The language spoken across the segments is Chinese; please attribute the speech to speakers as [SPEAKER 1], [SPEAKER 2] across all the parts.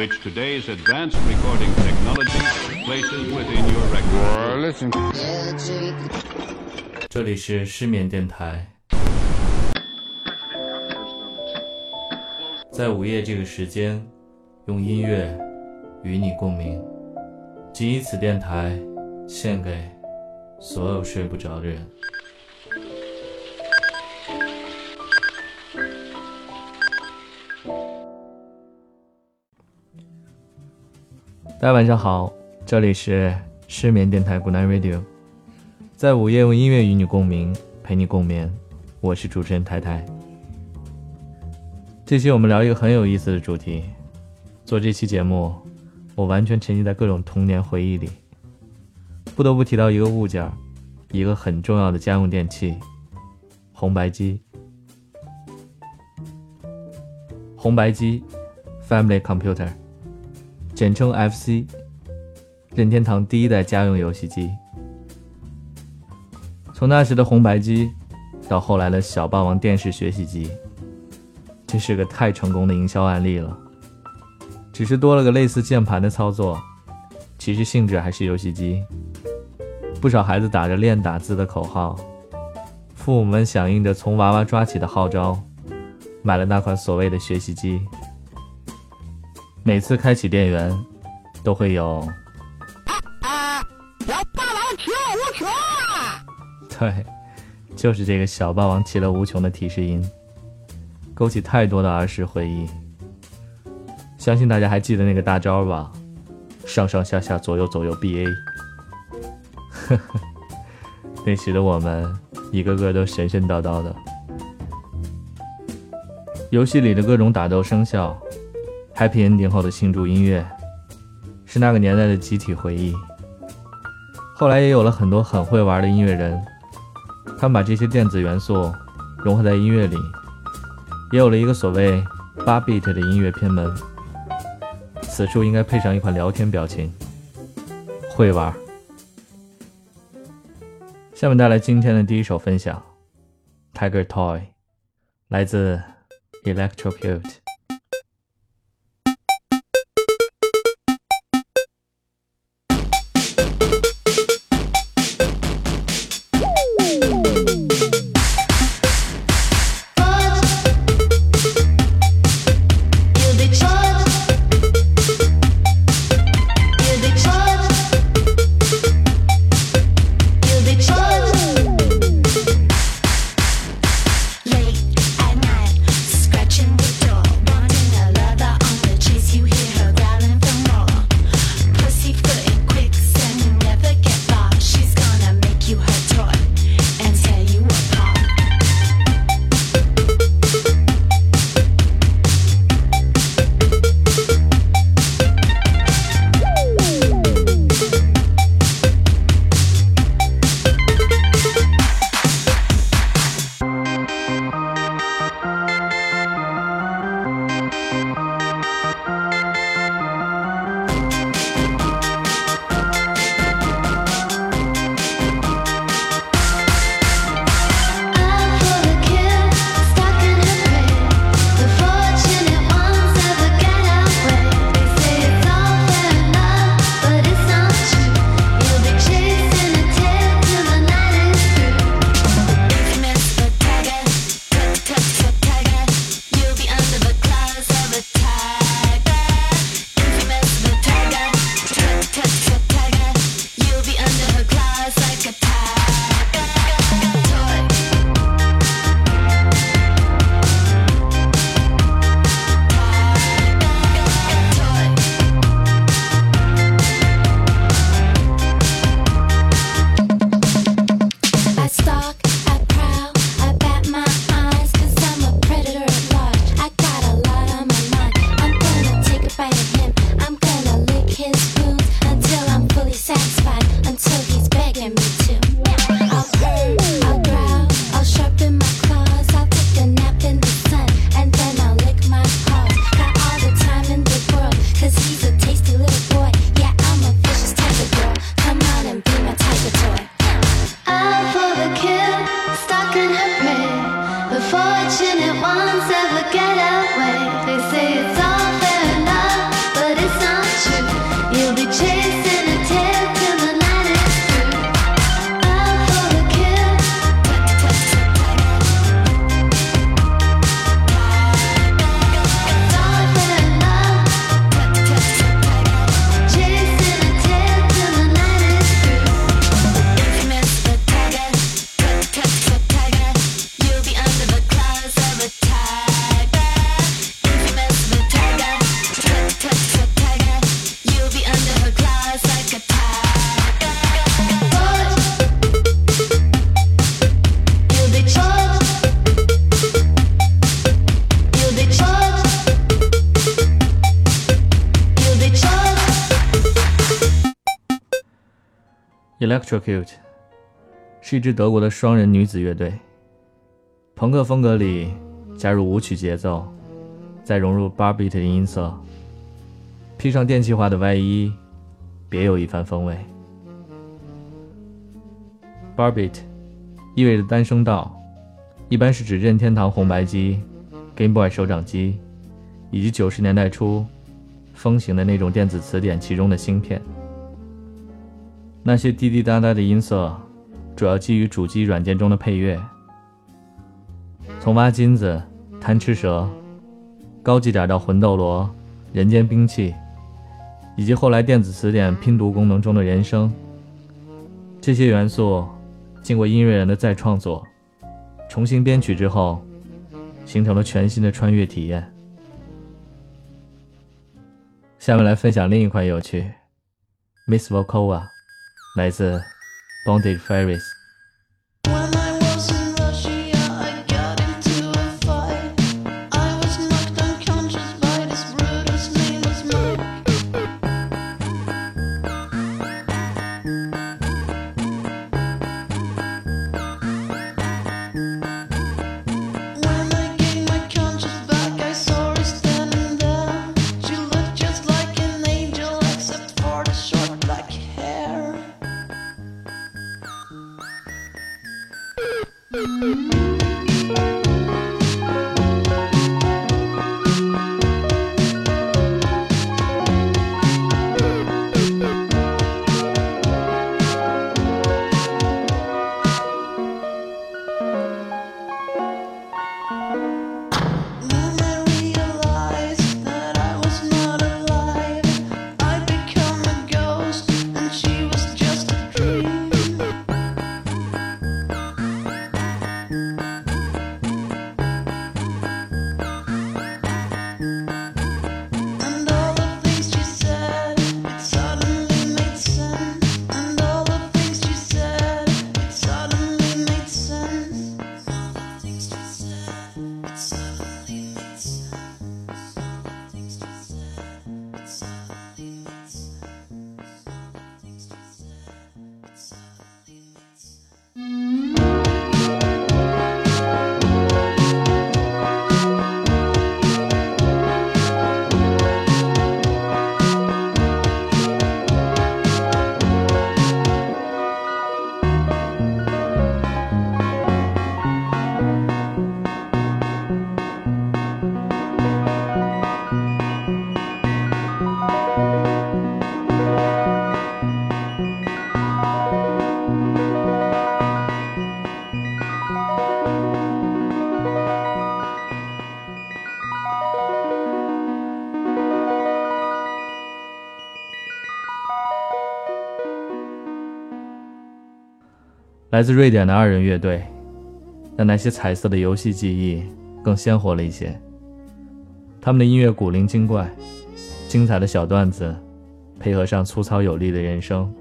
[SPEAKER 1] which today's advanced recording technology places within your record.
[SPEAKER 2] 这里是失眠电台，在午夜这个时间，用音乐与你共鸣。仅以此电台献给所有睡不着的人。大家晚上好，这里是失眠电台 Good Night Radio，在午夜用音乐与你共鸣，陪你共眠。我是主持人太太。这期我们聊一个很有意思的主题。做这期节目，我完全沉浸在各种童年回忆里。不得不提到一个物件，一个很重要的家用电器——红白机。红白机，Family Computer。简称 FC，任天堂第一代家用游戏机。从那时的红白机，到后来的小霸王电视学习机，这是个太成功的营销案例了。只是多了个类似键盘的操作，其实性质还是游戏机。不少孩子打着练打字的口号，父母们响应着从娃娃抓起的号召，买了那款所谓的学习机。每次开启电源，都会有“啊啊
[SPEAKER 3] 小霸王其乐无穷”。
[SPEAKER 2] 对，就是这个“小霸王其乐无穷”的提示音，勾起太多的儿时回忆。相信大家还记得那个大招吧？上上下下左右左右 B A。呵呵，那时的我们一个个都神神叨叨的。游戏里的各种打斗声效。Happy Ending 后的庆祝音乐，是那个年代的集体回忆。后来也有了很多很会玩的音乐人，他们把这些电子元素融合在音乐里，也有了一个所谓八 bit 的音乐偏门。此处应该配上一款聊天表情，会玩。下面带来今天的第一首分享，《Tiger Toy》，来自 Electrocute。me too. Electrocute 是一支德国的双人女子乐队，朋克风格里加入舞曲节奏，再融入 bar beat 的音色，披上电气化的外衣，别有一番风味。bar beat 意味着单声道，一般是指任天堂红白机、Game Boy 手掌机以及九十年代初风行的那种电子词典其中的芯片。那些滴滴答答的音色，主要基于主机软件中的配乐。从挖金子、贪吃蛇，高级点到魂斗罗、人间兵器，以及后来电子词典拼读功能中的人声，这些元素经过音乐人的再创作、重新编曲之后，形成了全新的穿越体验。下面来分享另一款有趣，Miss Volkova。来自 Bonded Fairies。来自瑞典的二人乐队，让那些彩色的游戏记忆更鲜活了一些。他们的音乐古灵精怪，精彩的小段子，配合上粗糙有力的人声。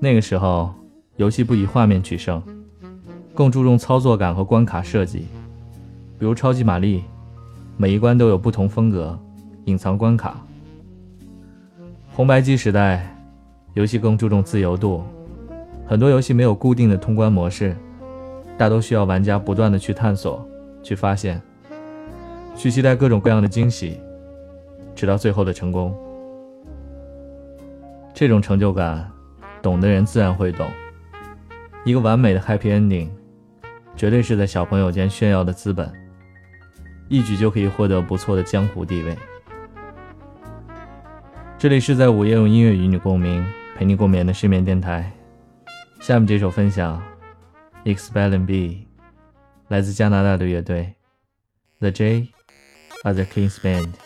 [SPEAKER 2] 那个时候，游戏不以画面取胜，更注重操作感和关卡设计。比如超级玛丽，每一关都有不同风格，隐藏关卡。红白机时代，游戏更注重自由度。很多游戏没有固定的通关模式，大都需要玩家不断的去探索、去发现、去期待各种各样的惊喜，直到最后的成功。这种成就感，懂的人自然会懂。一个完美的 Happy Ending，绝对是在小朋友间炫耀的资本，一举就可以获得不错的江湖地位。这里是在午夜用音乐与你共鸣，陪你共眠的失眠电台。下面这首分享，Expelling B，来自加拿大的乐队，The J are the Kings Band。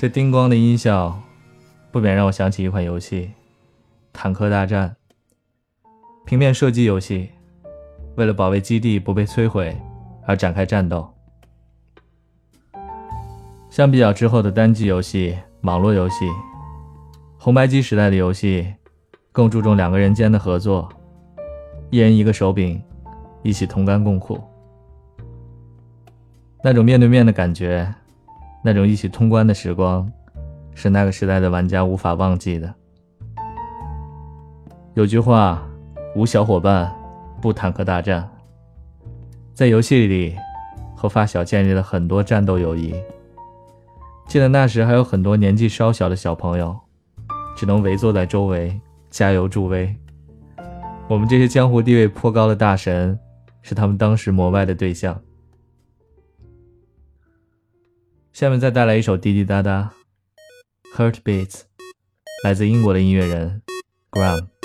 [SPEAKER 2] 这叮咣的音效，不免让我想起一款游戏《坦克大战》。平面射击游戏，为了保卫基地不被摧毁而展开战斗。相比较之后的单机游戏、网络游戏，红白机时代的游戏更注重两个人间的合作，一人一个手柄，一起同甘共苦。那种面对面的感觉，那种一起通关的时光，是那个时代的玩家无法忘记的。有句话。无小伙伴，不坦克大战。在游戏里，和发小建立了很多战斗友谊。记得那时还有很多年纪稍小的小朋友，只能围坐在周围加油助威。我们这些江湖地位颇高的大神，是他们当时膜拜的对象。下面再带来一首滴滴答答，《Heartbeats》，来自英国的音乐人 Graham。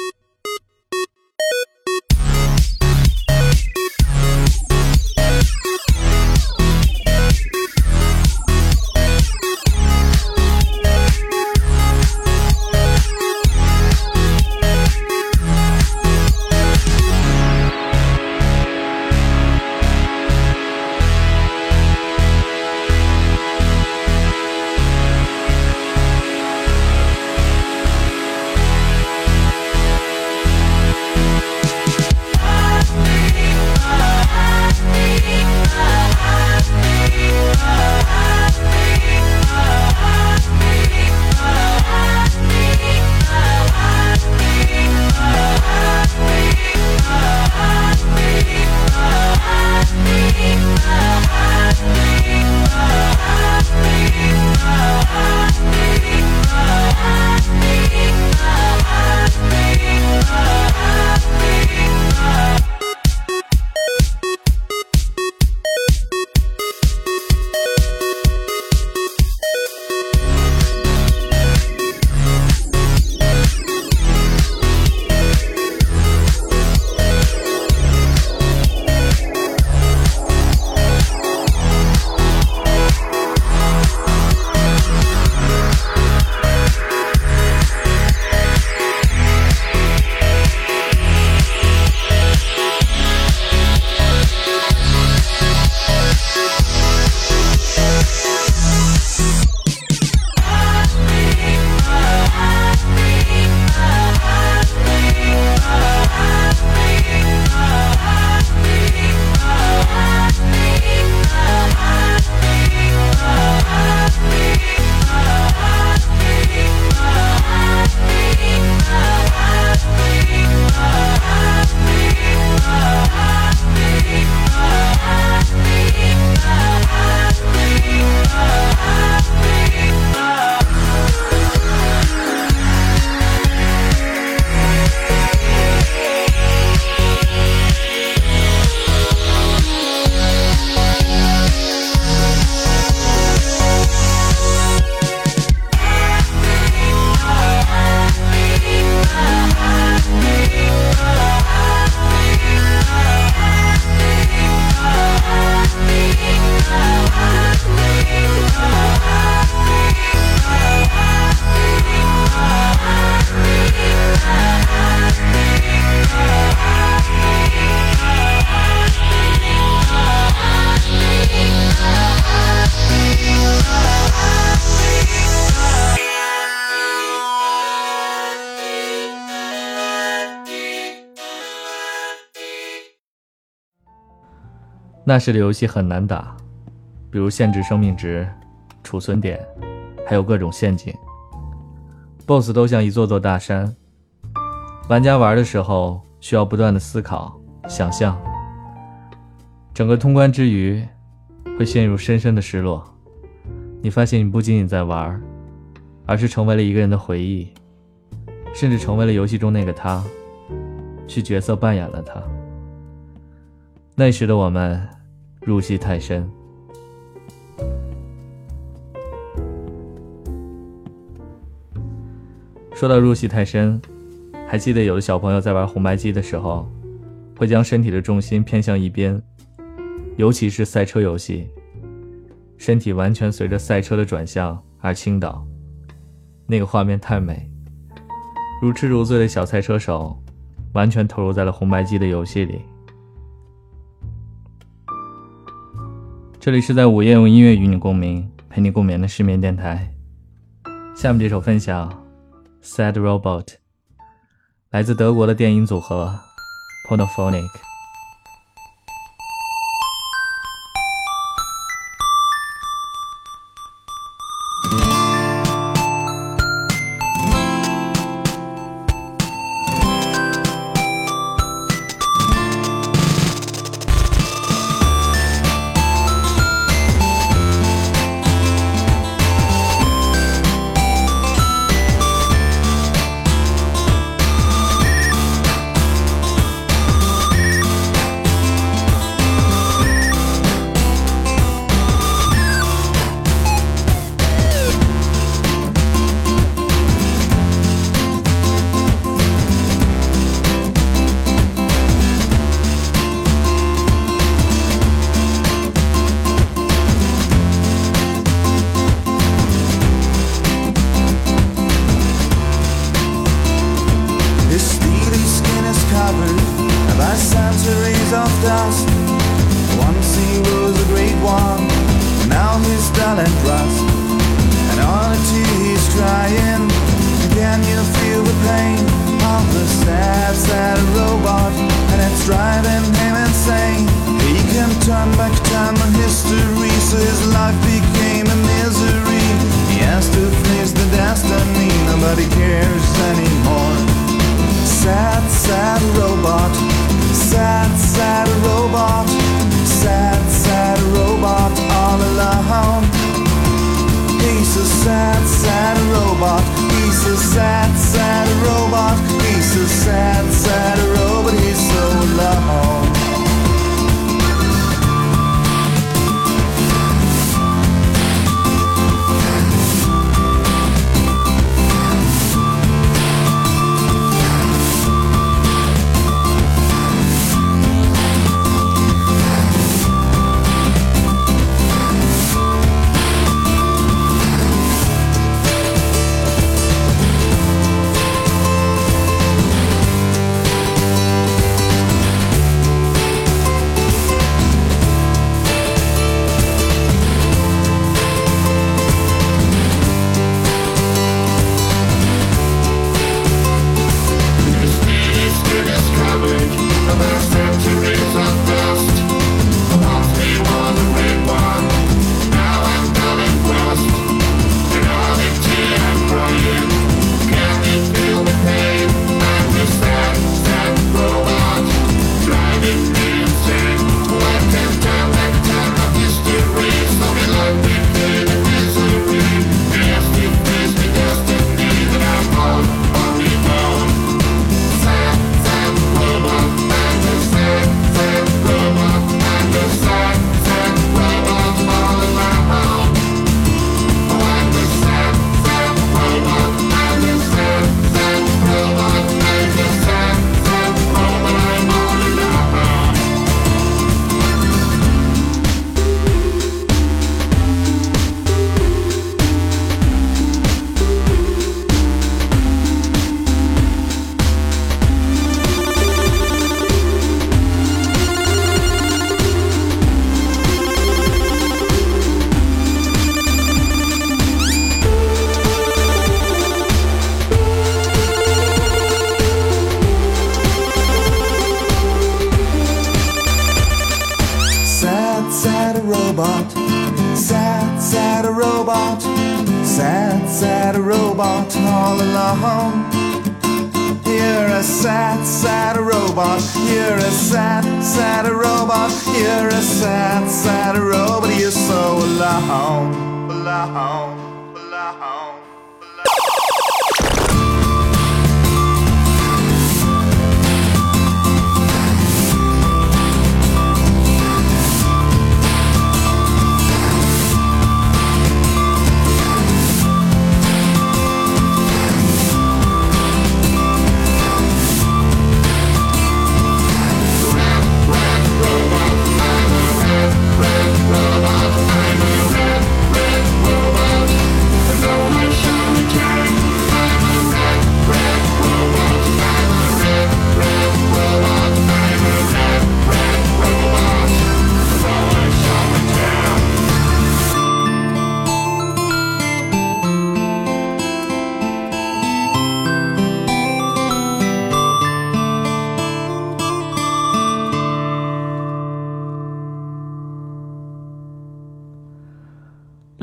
[SPEAKER 2] 那时的游戏很难打，比如限制生命值、储存点，还有各种陷阱。BOSS 都像一座座大山，玩家玩的时候需要不断的思考、想象。整个通关之余，会陷入深深的失落。你发现你不仅仅在玩，而是成为了一个人的回忆，甚至成为了游戏中那个他，去角色扮演了他。那时的我们入戏太深。说到入戏太深还记得有的小朋友在玩红白机的时候会将身体的重心偏向一边尤其是赛车游戏身体完全随着赛车的转向而倾倒那个画面太美如痴如醉的小赛车手完全投入在了红白机的游戏里。这里是在午夜用音乐与你共鸣，陪你共眠的失眠电台。下面这首分享，Sad Robot，来自德国的电音组合
[SPEAKER 4] Phonophonic。inside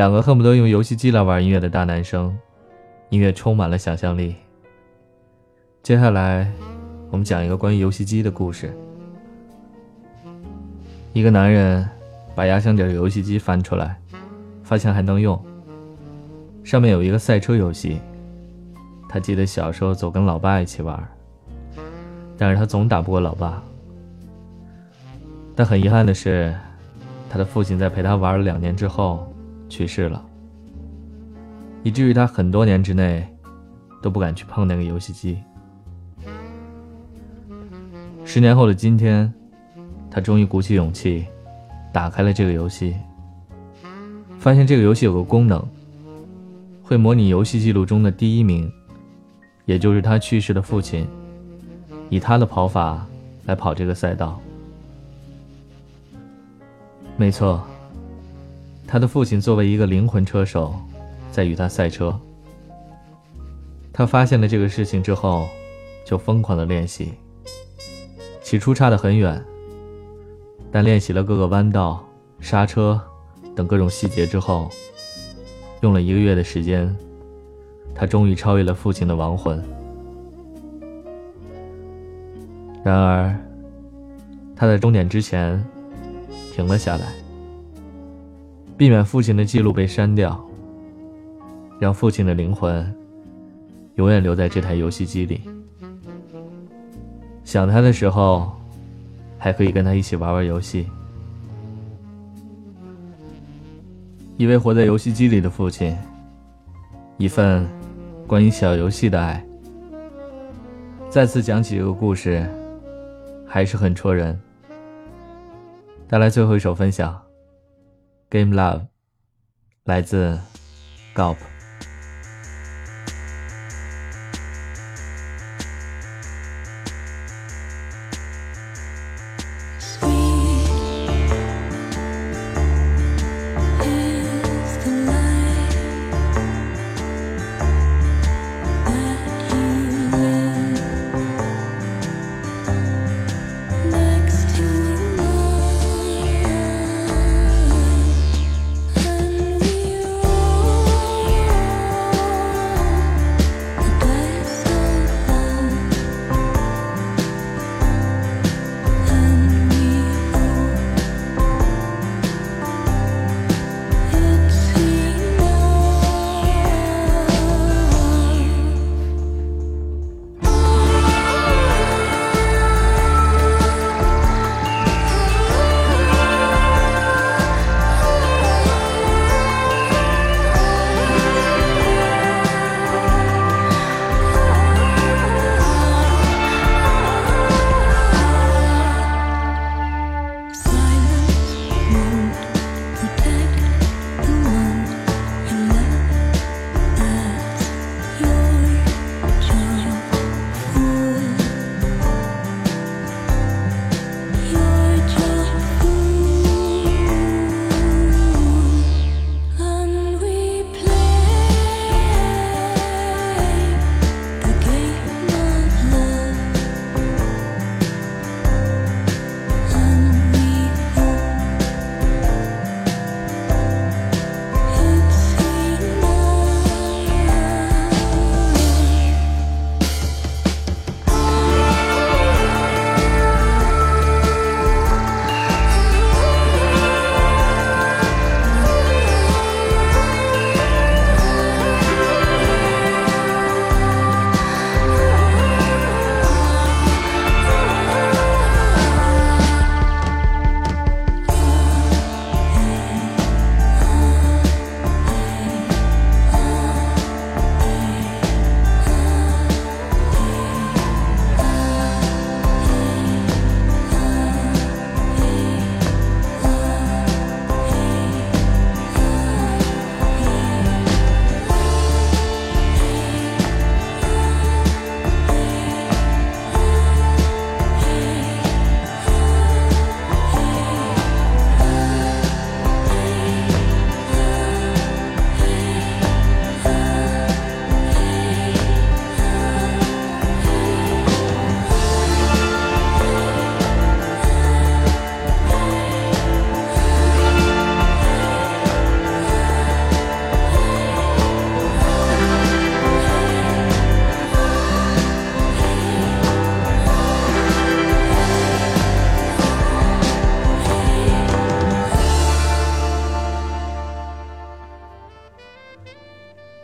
[SPEAKER 2] 两个恨不得用游戏机来玩音乐的大男生，音乐充满了想象力。接下来，我们讲一个关于游戏机的故事。一个男人把压箱底的游戏机翻出来，发现还能用。上面有一个赛车游戏，他记得小时候总跟老爸一起玩，但是他总打不过老爸。但很遗憾的是，他的父亲在陪他玩了两年之后去世了，以至于他很多年之内都不敢去碰那个游戏机。十年后的今天，他终于鼓起勇气，打开了这个游戏，发现这个游戏有个功能，会模拟游戏记录中的第一名，也就是他去世的父亲，以他的跑法来跑这个赛道。没错，他的父亲作为一个灵魂车手，在与他赛车。他发现了这个事情之后，就疯狂的练习。起初差得很远，但练习了各个弯道、刹车等各种细节之后，用了一个月的时间，他终于超越了父亲的亡魂。然而，他在终点之前停了下来，避免父亲的记录被删掉，让父亲的灵魂永远留在这台游戏机里。想他的时候，还可以跟他一起玩玩游戏。一位活在游戏机里的父亲，一份关于小游戏的爱。再次讲起这个故事，还是很戳人。带来最后一首分享，《Game Love》，来自 Gulp。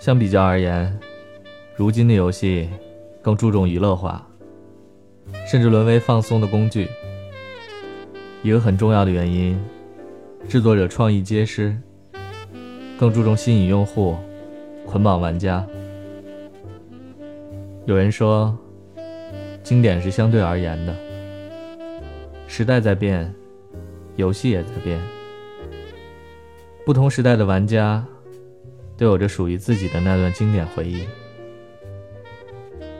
[SPEAKER 2] 相比较而言，如今的游戏更注重娱乐化，甚至沦为放松的工具。一个很重要的原因，制作者创意皆失，更注重吸引用户，捆绑玩家。有人说，经典是相对而言的，时代在变，游戏也在变。不同时代的玩家都有着属于自己的那段经典回忆。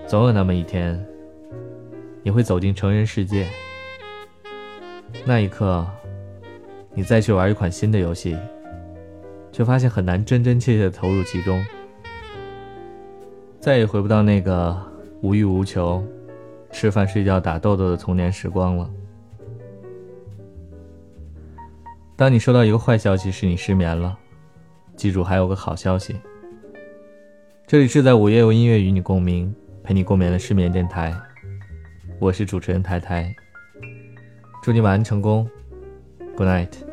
[SPEAKER 2] 总有那么一天，你会走进成人世界，那一刻，你再去玩一款新的游戏，却发现很难真真切切的投入其中，再也回不到那个无欲无求、吃饭睡觉打豆豆的童年时光了。当你收到一个坏消息是，你失眠了，记住还有个好消息。这里是在午夜用音乐与你共鸣，陪你共眠的失眠电台，我是主持人太太。祝你晚安成功，Good night。